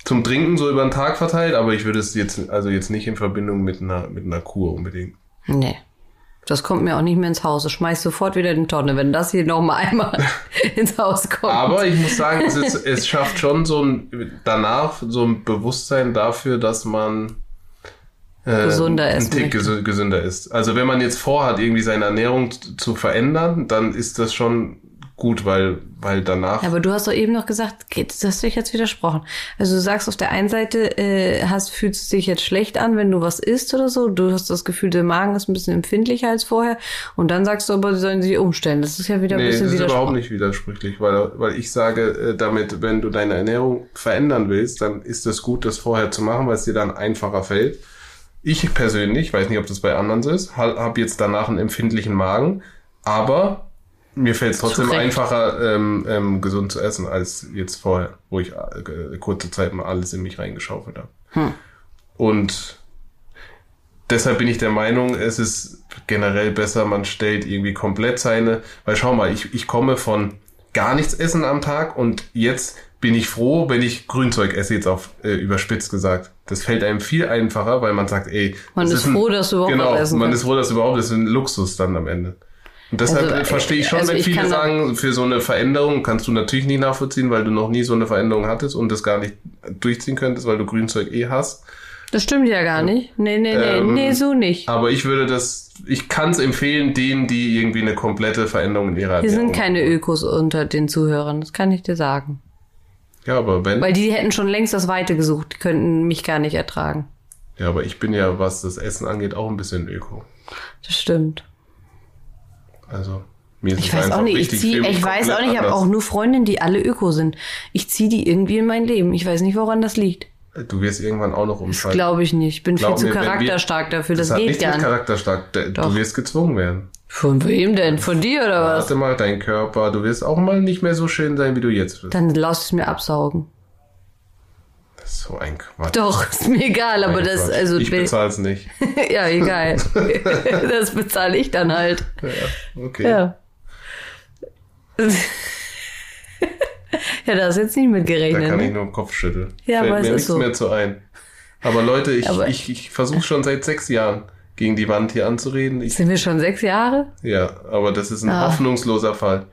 zum Trinken so über den Tag verteilt, aber ich würde es jetzt also jetzt nicht in Verbindung mit einer mit einer Kur unbedingt. nee. Das kommt mir auch nicht mehr ins Haus. Ich schmeiß sofort wieder in die Tonne, wenn das hier noch mal einmal (laughs) ins Haus kommt. Aber ich muss sagen, es, ist, es schafft schon so ein danach so ein Bewusstsein dafür, dass man äh, Gesünder ein essen Tick gesünder ist. Also wenn man jetzt vorhat, irgendwie seine Ernährung zu verändern, dann ist das schon gut, weil weil danach aber du hast doch eben noch gesagt, das hast du dich jetzt widersprochen. Also du sagst auf der einen Seite, äh, hast, fühlst du dich jetzt schlecht an, wenn du was isst oder so. Du hast das Gefühl, der Magen ist ein bisschen empfindlicher als vorher. Und dann sagst du aber, sie sollen sich umstellen. Das ist ja wieder ein Nee, das bisschen ist überhaupt nicht widersprüchlich, weil, weil ich sage, äh, damit, wenn du deine Ernährung verändern willst, dann ist es gut, das vorher zu machen, weil es dir dann einfacher fällt. Ich persönlich, weiß nicht, ob das bei anderen so ist, habe jetzt danach einen empfindlichen Magen, aber mir fällt es trotzdem Zu Recht. einfacher, ähm, ähm, gesund zu essen, als jetzt vorher, wo ich äh, kurze Zeit mal alles in mich reingeschaufelt habe. Hm. Und deshalb bin ich der Meinung, es ist generell besser, man stellt irgendwie komplett seine, weil schau mal, ich, ich komme von gar nichts essen am Tag und jetzt bin ich froh, wenn ich Grünzeug esse, jetzt auf äh, überspitzt gesagt. Das fällt einem viel einfacher, weil man sagt, ey, Man ist ein- froh, dass du überhaupt genau, essen man kannst. ist froh, dass du überhaupt, das ist ein Luxus dann am Ende. Und deshalb Also, äh, verstehe ich schon, also wenn ich viele sagen, für so eine Veränderung kannst du natürlich nicht nachvollziehen, weil du noch nie so eine Veränderung hattest und das gar nicht durchziehen könntest, weil du Grünzeug eh hast. Das stimmt ja gar nicht. Nee, nee, nee, Ähm, nee, so nicht. Aber ich würde das, ich kann es empfehlen, denen, die irgendwie eine komplette Veränderung in ihrer Hier sind Ernährung keine machen. Ökos unter den Zuhörern, das kann ich dir sagen. Ja, aber wenn, Weil die hätten schon längst das Weite gesucht, die könnten mich gar nicht ertragen. ja, aber ich bin ja, was das Essen angeht, auch ein bisschen öko. Das stimmt. Also, mir ist Ich weiß auch nicht, ich zieh, ich weiß auch nicht, ich habe auch nur Freundinnen, die alle Öko sind. Ich ziehe die irgendwie in mein Leben. Ich weiß nicht, woran das liegt. Du wirst irgendwann auch noch umschalten. Glaube ich nicht. Ich bin Glaub viel zu mir, wir- charakterstark dafür. Das, hat geht nichts gar nicht. charakterstark. Du Doch. wirst gezwungen werden. Von wem denn? Von dir oder was? Warte mal, dein Körper, du wirst auch mal nicht mehr so schön sein, wie du jetzt bist. Dann lass es mir absaugen. So ein Quatsch. Doch, ist mir egal, aber das, Quatsch. also, ich bezahle es nicht. (laughs) ja, egal. (laughs) das bezahle ich dann halt. Ja, okay. Ja. ja, da hast du jetzt nicht mit Da gerechnet. kann ich Ne? nur den Kopf schütteln. Ja, Fällt aber es mir ist nichts so. mehr zu ein. Aber Leute, ich, Aber- ich, ich versuche schon seit sechs Jahren gegen die Wand hier anzureden. Ich, Sind wir schon sechs Jahre? ja, aber das ist ein Ah. hoffnungsloser Fall.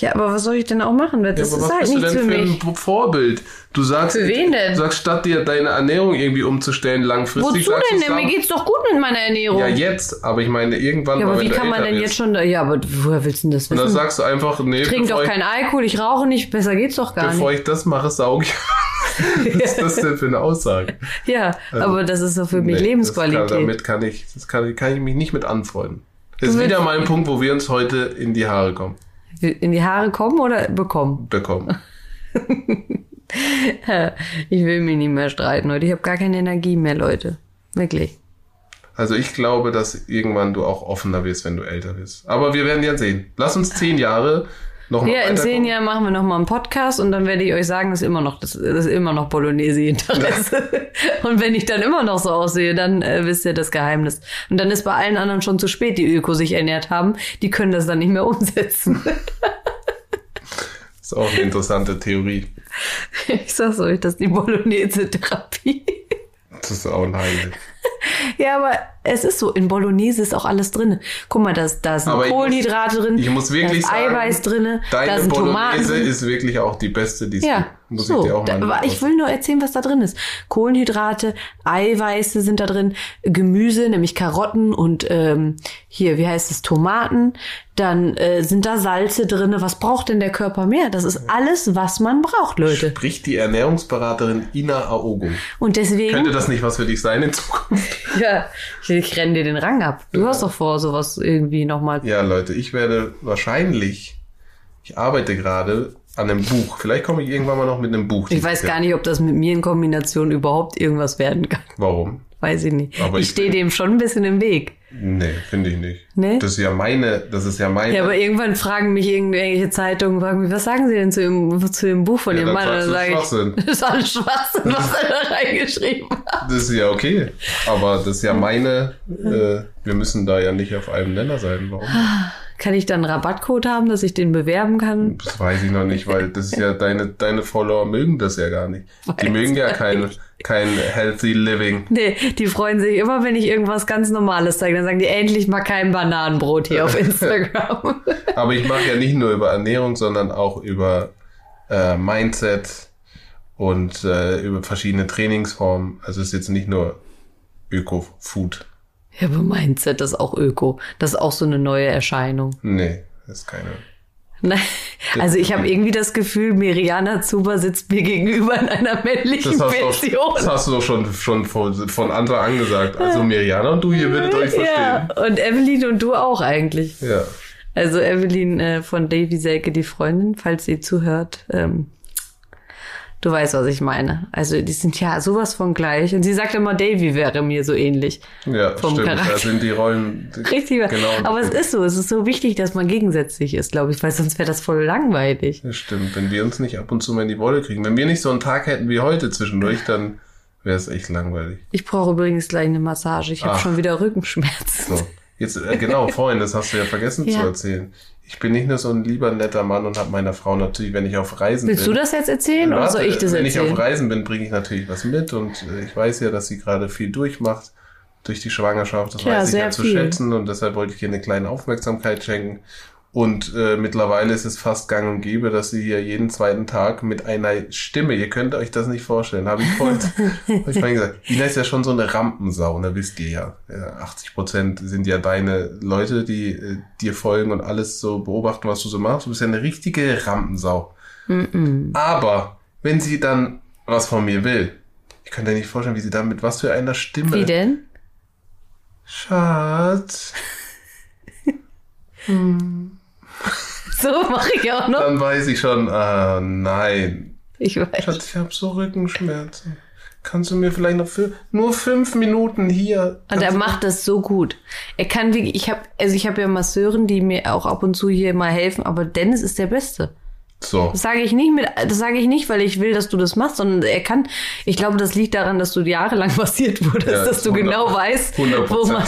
Ja, aber was soll ich denn auch machen? Das Ja, ist was halt bist du nichts denn für mich. ein Vorbild? Du sagst, Für wen denn? Du sagst, statt dir deine Ernährung irgendwie umzustellen langfristig, Wozu sagst denn? du denn? Mir geht's doch gut mit meiner Ernährung. Ja, jetzt, aber ich meine irgendwann Ja, aber wie du kann man denn jetzt schon, da- ja, aber woher willst du denn das Und dann wissen? sagst du einfach, nee, Ich trinke bevor, doch keinen Alkohol, ich rauche nicht, besser geht's doch gar bevor ich das mache, saug ich. (laughs) Was ist das denn für eine Aussage? nicht. (laughs) Ja, aber das ist doch für mich Nee, Lebensqualität. Kann, damit kann ich, das kann, kann ich mich nicht mit anfreunden. Das ist wieder mal ein Punkt, wo wir uns heute in die Haare kommen, In die Haare kommen oder bekommen? bekommen. (laughs) Ich will mich nicht mehr streiten heute. Ich habe gar keine Energie mehr, Leute. Wirklich. Also ich glaube, dass irgendwann du auch offener wirst, wenn du älter wirst. Aber wir werden ja sehen. Lass uns zehn Jahre noch Ja, in zehn. Jahren machen wir nochmal einen Podcast und dann werde ich euch sagen, das ist immer noch, das, das ist immer noch Bolognese-Interesse. (laughs) und wenn ich dann immer noch so aussehe, dann äh, wisst ihr das Geheimnis. Und dann ist bei allen anderen schon zu spät, die Öko sich ernährt haben. Die können das dann nicht mehr umsetzen. ist auch eine interessante Theorie. ich sag's euch, das ist die Bolognese-Therapie. Das ist auch ein Heimlich. Ja, aber es ist so, in Bolognese ist auch alles drin. Guck mal, da, da sind Aber ich muss- Kohlenhydrate drin, Ich muss wirklich da ist sagen, Eiweiß drin, da sind Tomaten Bolognese drin. ist wirklich auch die beste, die es Ja, gibt. Muss so. ich dir auch mal aber ich will nur erzählen, was da drin ist. Kohlenhydrate, Eiweiße sind da drin, Gemüse, nämlich Karotten und ähm, hier, wie heißt es, Tomaten. Dann äh, sind da Salze drin. Was braucht denn der Körper mehr? Das ist alles, was man braucht, Leute. Spricht die Ernährungsberaterin Ina Aogo. Und deswegen, Könnte das nicht was für dich sein in Zukunft? ja, ich, renne dir den Rang ab. Du hast doch vor, sowas irgendwie nochmal. Ja, Leute, ich werde wahrscheinlich, ich arbeite gerade an einem Buch. Vielleicht komme ich irgendwann mal noch mit einem Buch. Ich weiß gar nicht, ob das mit mir in Kombination überhaupt irgendwas werden kann. Warum? Weiß ich nicht. Aber ich ich- stehe dem schon ein bisschen im Weg. Nee, finde ich nicht. Nee? Das ist ja meine, das ist ja meine. Ja, aber irgendwann fragen mich irgendwelche Zeitungen, fragen mich, was sagen Sie denn zu dem, zu dem Buch von Ja, Ihrem Mann? Sagst dann sage ich, (laughs) das ist alles Schwachsinn, was er da reingeschrieben hat. Das ist ja okay. Aber das ist ja meine, äh, wir müssen da ja nicht auf einem Nenner sein. Warum? Kann ich dann einen Rabattcode haben, dass ich den bewerben kann? Das weiß ich noch nicht, weil das ist ja deine, deine Follower mögen das ja gar nicht. Die Weiß mögen ja ich kein, kein healthy living. Nee, die freuen sich immer, wenn ich irgendwas ganz Normales zeige. Dann sagen die endlich mal kein Bananenbrot hier auf (laughs) Instagram. Aber ich mache ja nicht nur über Ernährung, sondern auch über äh, Mindset und äh, über verschiedene Trainingsformen. Also es ist jetzt nicht nur Öko-Food. ja, aber Mindset ist auch Öko. Das ist auch so eine neue Erscheinung. Nee, das ist keine. Nein, also ich habe irgendwie das Gefühl, Miriana Zuber sitzt mir gegenüber in einer männlichen Das du auch, Version. das hast du doch schon, schon von, von Anfang an gesagt. Also Miriana und du, ihr würdet euch Ja, verstehen. und Evelyn und du auch eigentlich. Ja. Also Evelyn äh, von Davy Selke, die Freundin, falls sie zuhört, ähm, du weißt, was ich meine. Also die sind ja sowas von gleich. Und sie sagt immer, Davy wäre mir so ähnlich. Ja, Vom stimmt. Da Charakter. sind die Rollen. (laughs) Richtig. Genau. Aber es ist so, es ist so wichtig, dass man gegensätzlich ist, glaube ich, weil sonst wäre das voll langweilig. Das stimmt. Wenn wir uns nicht ab und zu mal in die Wolle kriegen. Wenn wir nicht so einen Tag hätten wie heute zwischendurch, dann wäre es echt langweilig. Ich brauche übrigens gleich eine Massage. Ich habe Ach. schon wieder Rückenschmerzen. So. Jetzt, äh, genau, (laughs) vorhin, das hast du ja vergessen Ja. zu erzählen. Ich bin nicht nur so ein lieber netter Mann und habe meiner Frau natürlich, wenn ich auf Reisen Willst bin. du das jetzt erzählen oder soll ich das wenn ich erzählen? auf Reisen bin, bringe ich natürlich was mit und äh, ich weiß ja, dass sie gerade viel durchmacht durch die Schwangerschaft. Das Ja, weiß ich sehr ja zu schätzen und deshalb wollte ich ihr eine kleine Aufmerksamkeit schenken. Und äh, mittlerweile ist es fast gang und gäbe, dass sie hier jeden zweiten Tag mit einer Stimme, ihr könnt euch das nicht vorstellen, habe ich vorhin, (laughs) hab ich vorhin gesagt, Ina ist ja schon so eine Rampensau, ne, wisst ihr ja. ja 80 Prozent sind ja deine Leute, die äh, dir folgen und alles so beobachten, was du so machst. Du bist ja eine richtige Rampensau. Aber wenn sie dann was von mir will, ich könnte nicht vorstellen, wie sie dann mit was für einer Stimme. Wie denn? Schatz. (laughs) So mache ich auch noch. Dann weiß ich schon, ah, nein. Ich weiß. Schatz, ich habe so Rückenschmerzen. Kannst du mir vielleicht noch für nur fünf Minuten hier. Und er macht das so gut. Er kann wirklich, ich habe, also ich habe ja Masseuren, die mir auch ab und zu hier mal helfen, aber Dennis ist der Beste. So. Das sage ich nicht mit, das sage ich nicht, weil ich will, dass du das machst, sondern er kann. Ich glaube, das liegt daran, dass du jahrelang (laughs) massiert wurdest, Ja, dass du 100 genau weißt, 100%. wo man.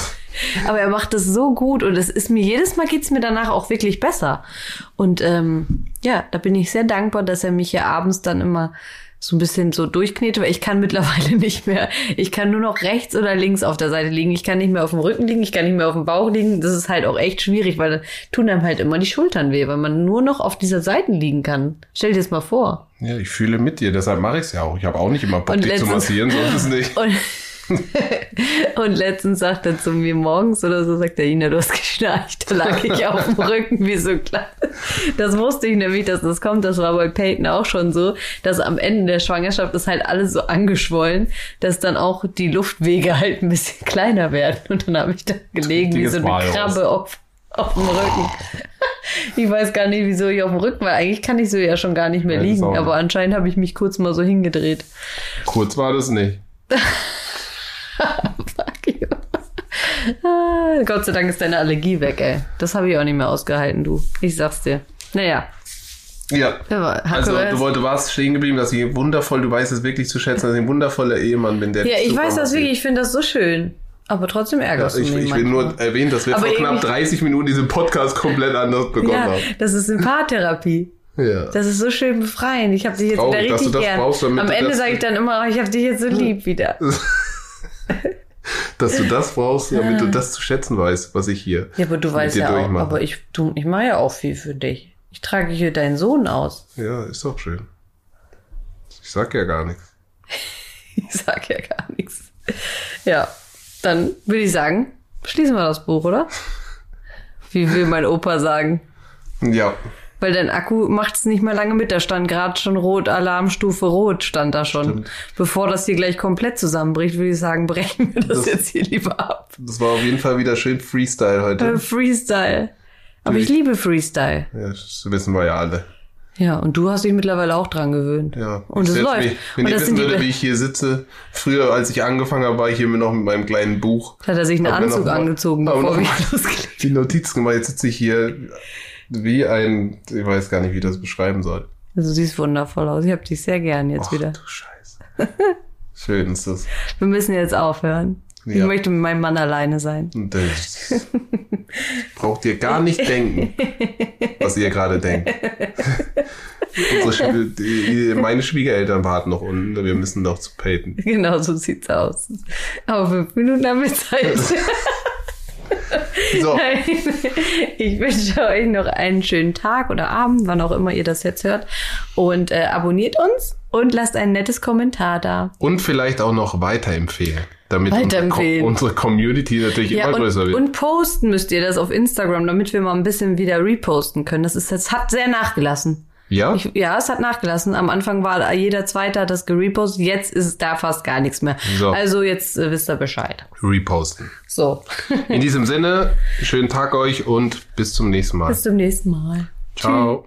Aber er macht das so gut und es ist mir jedes Mal geht's mir danach auch wirklich besser. Und ähm, ja, da bin ich sehr dankbar, dass er mich hier abends dann immer so ein bisschen so durchknetet, weil ich kann mittlerweile (laughs) nicht mehr. Ich kann nur noch rechts oder links auf der Seite liegen. Ich kann nicht mehr auf dem Rücken liegen, ich kann nicht mehr auf dem Bauch liegen. Das ist halt auch echt schwierig, weil dann tun einem halt immer die Schultern weh, weil man nur noch auf dieser Seite liegen kann. Stell dir das mal vor. Ja, ich fühle mit dir, deshalb mache ich es ja auch. Ich habe auch nicht immer Bock, dich zu massieren, so ist es nicht. (laughs) Und, (laughs) und letztens sagt er zu mir morgens oder so, sagt er, Ina, du hast geschnarcht. Da lag ich auf dem Rücken wie so klar. Das wusste ich nämlich, dass das kommt. Das war bei Peyton auch schon so, dass am Ende der Schwangerschaft ist halt alles so angeschwollen, dass dann auch die Luftwege halt ein bisschen (laughs) kleiner werden. Und dann habe ich da gelegen wie so eine Walross. Krabbe auf, auf dem Rücken. (laughs) Ich weiß gar nicht, wieso ich auf dem Rücken war. Eigentlich kann ich so ja schon gar nicht mehr liegen. Aber anscheinend habe ich mich kurz mal so hingedreht. Kurz war das nicht. Fuck you. Ah, Gott sei Dank ist deine Allergie weg, ey. Das habe ich auch nicht mehr ausgehalten, du. Ich sag's dir. Naja. Ja. Ja, Also du wolltest warst stehen geblieben, dass ich wundervoll, du weißt es wirklich zu schätzen, dass ich ein wundervoller Ehemann bin, der ja, ich weiß das wirklich. Ich finde das so schön. Aber trotzdem ärgerst Ich, du mich ich will manchmal. nur erwähnen, dass wir Aber vor knapp irgendwie- 30 Minuten diesen Podcast komplett anders begonnen Ja, haben. das ist Sympaththerapie. Ja. Das ist so schön befreiend. Ich habe dich jetzt Traurig, wieder dass du richtig das gern. brauchst, damit Am Ende sage ich dann immer, oh, ich habe dich jetzt so (laughs) lieb wieder. (laughs) Dass du das brauchst, damit du das zu schätzen weißt, was ich hier Ja, aber du weißt ja auch, aber ich, du, ich mache ja auch viel für dich. Ich trage hier deinen Sohn aus. Ja, ist doch schön. Ich sag ja gar nichts. (laughs) Ich sag ja gar nichts. Ja, dann würde ich sagen, schließen wir das Buch, oder? Wie will mein Opa sagen? Ja, Weil dein Akku macht es nicht mehr lange mit. Da stand gerade schon rot, Alarmstufe rot stand da schon. Stimmt. Bevor das hier gleich komplett zusammenbricht, würde ich sagen, (laughs) brechen wir das, Das- jetzt hier lieber ab. das war auf jeden Fall wieder schön Freestyle Äh, heute. Freestyle. Aber ich liebe Freestyle. Ja, das wissen wir ja alle. Ja, und du hast dich mittlerweile auch dran gewöhnt. Ja, und ich es läuft. Mich, wenn und das wissen würde, wie ich hier sitze, früher, als ich angefangen habe, war ich hier noch mit meinem kleinen Buch. hat er sich einen Anzug mal- angezogen, (laughs) bevor wir (laughs) losgelegt Die Notizen gemacht. Jetzt sitze ich hier wie ein, ich weiß gar nicht, wie ich das beschreiben soll. Also du siehst wundervoll aus. Ich hab dich sehr gern jetzt Ach wieder. du Scheiße. (laughs) Schön ist das. Wir müssen jetzt aufhören. Ich Ja. möchte mit meinem Mann alleine sein. Das braucht ihr gar nicht denken, was ihr gerade denkt. (laughs) Meine Schwiegereltern warten noch unten. Wir müssen noch zu Peyton. Genau so sieht's aus. Aber fünf Minuten haben wir Zeit. (laughs) So, (laughs) Ich wünsche euch noch einen schönen Tag oder Abend, wann auch immer ihr das jetzt hört. Und äh, abonniert uns und lasst ein nettes Kommentar da. und vielleicht auch noch weiterempfehlen, damit. Unsere, unsere Community natürlich Ja, immer größer und, wird. und posten müsst ihr das auf Instagram, damit wir mal ein bisschen wieder reposten können. Das ist, das hat sehr nachgelassen. Ja? Ich, ja, es hat nachgelassen. Am Anfang war jeder Zweite hat das gerepostet. Jetzt ist da fast gar nichts mehr. So. Also jetzt äh, wisst ihr Bescheid. Reposten. So. In diesem Sinne, schönen Tag euch und bis zum nächsten Mal. Bis zum nächsten Mal. Ciao.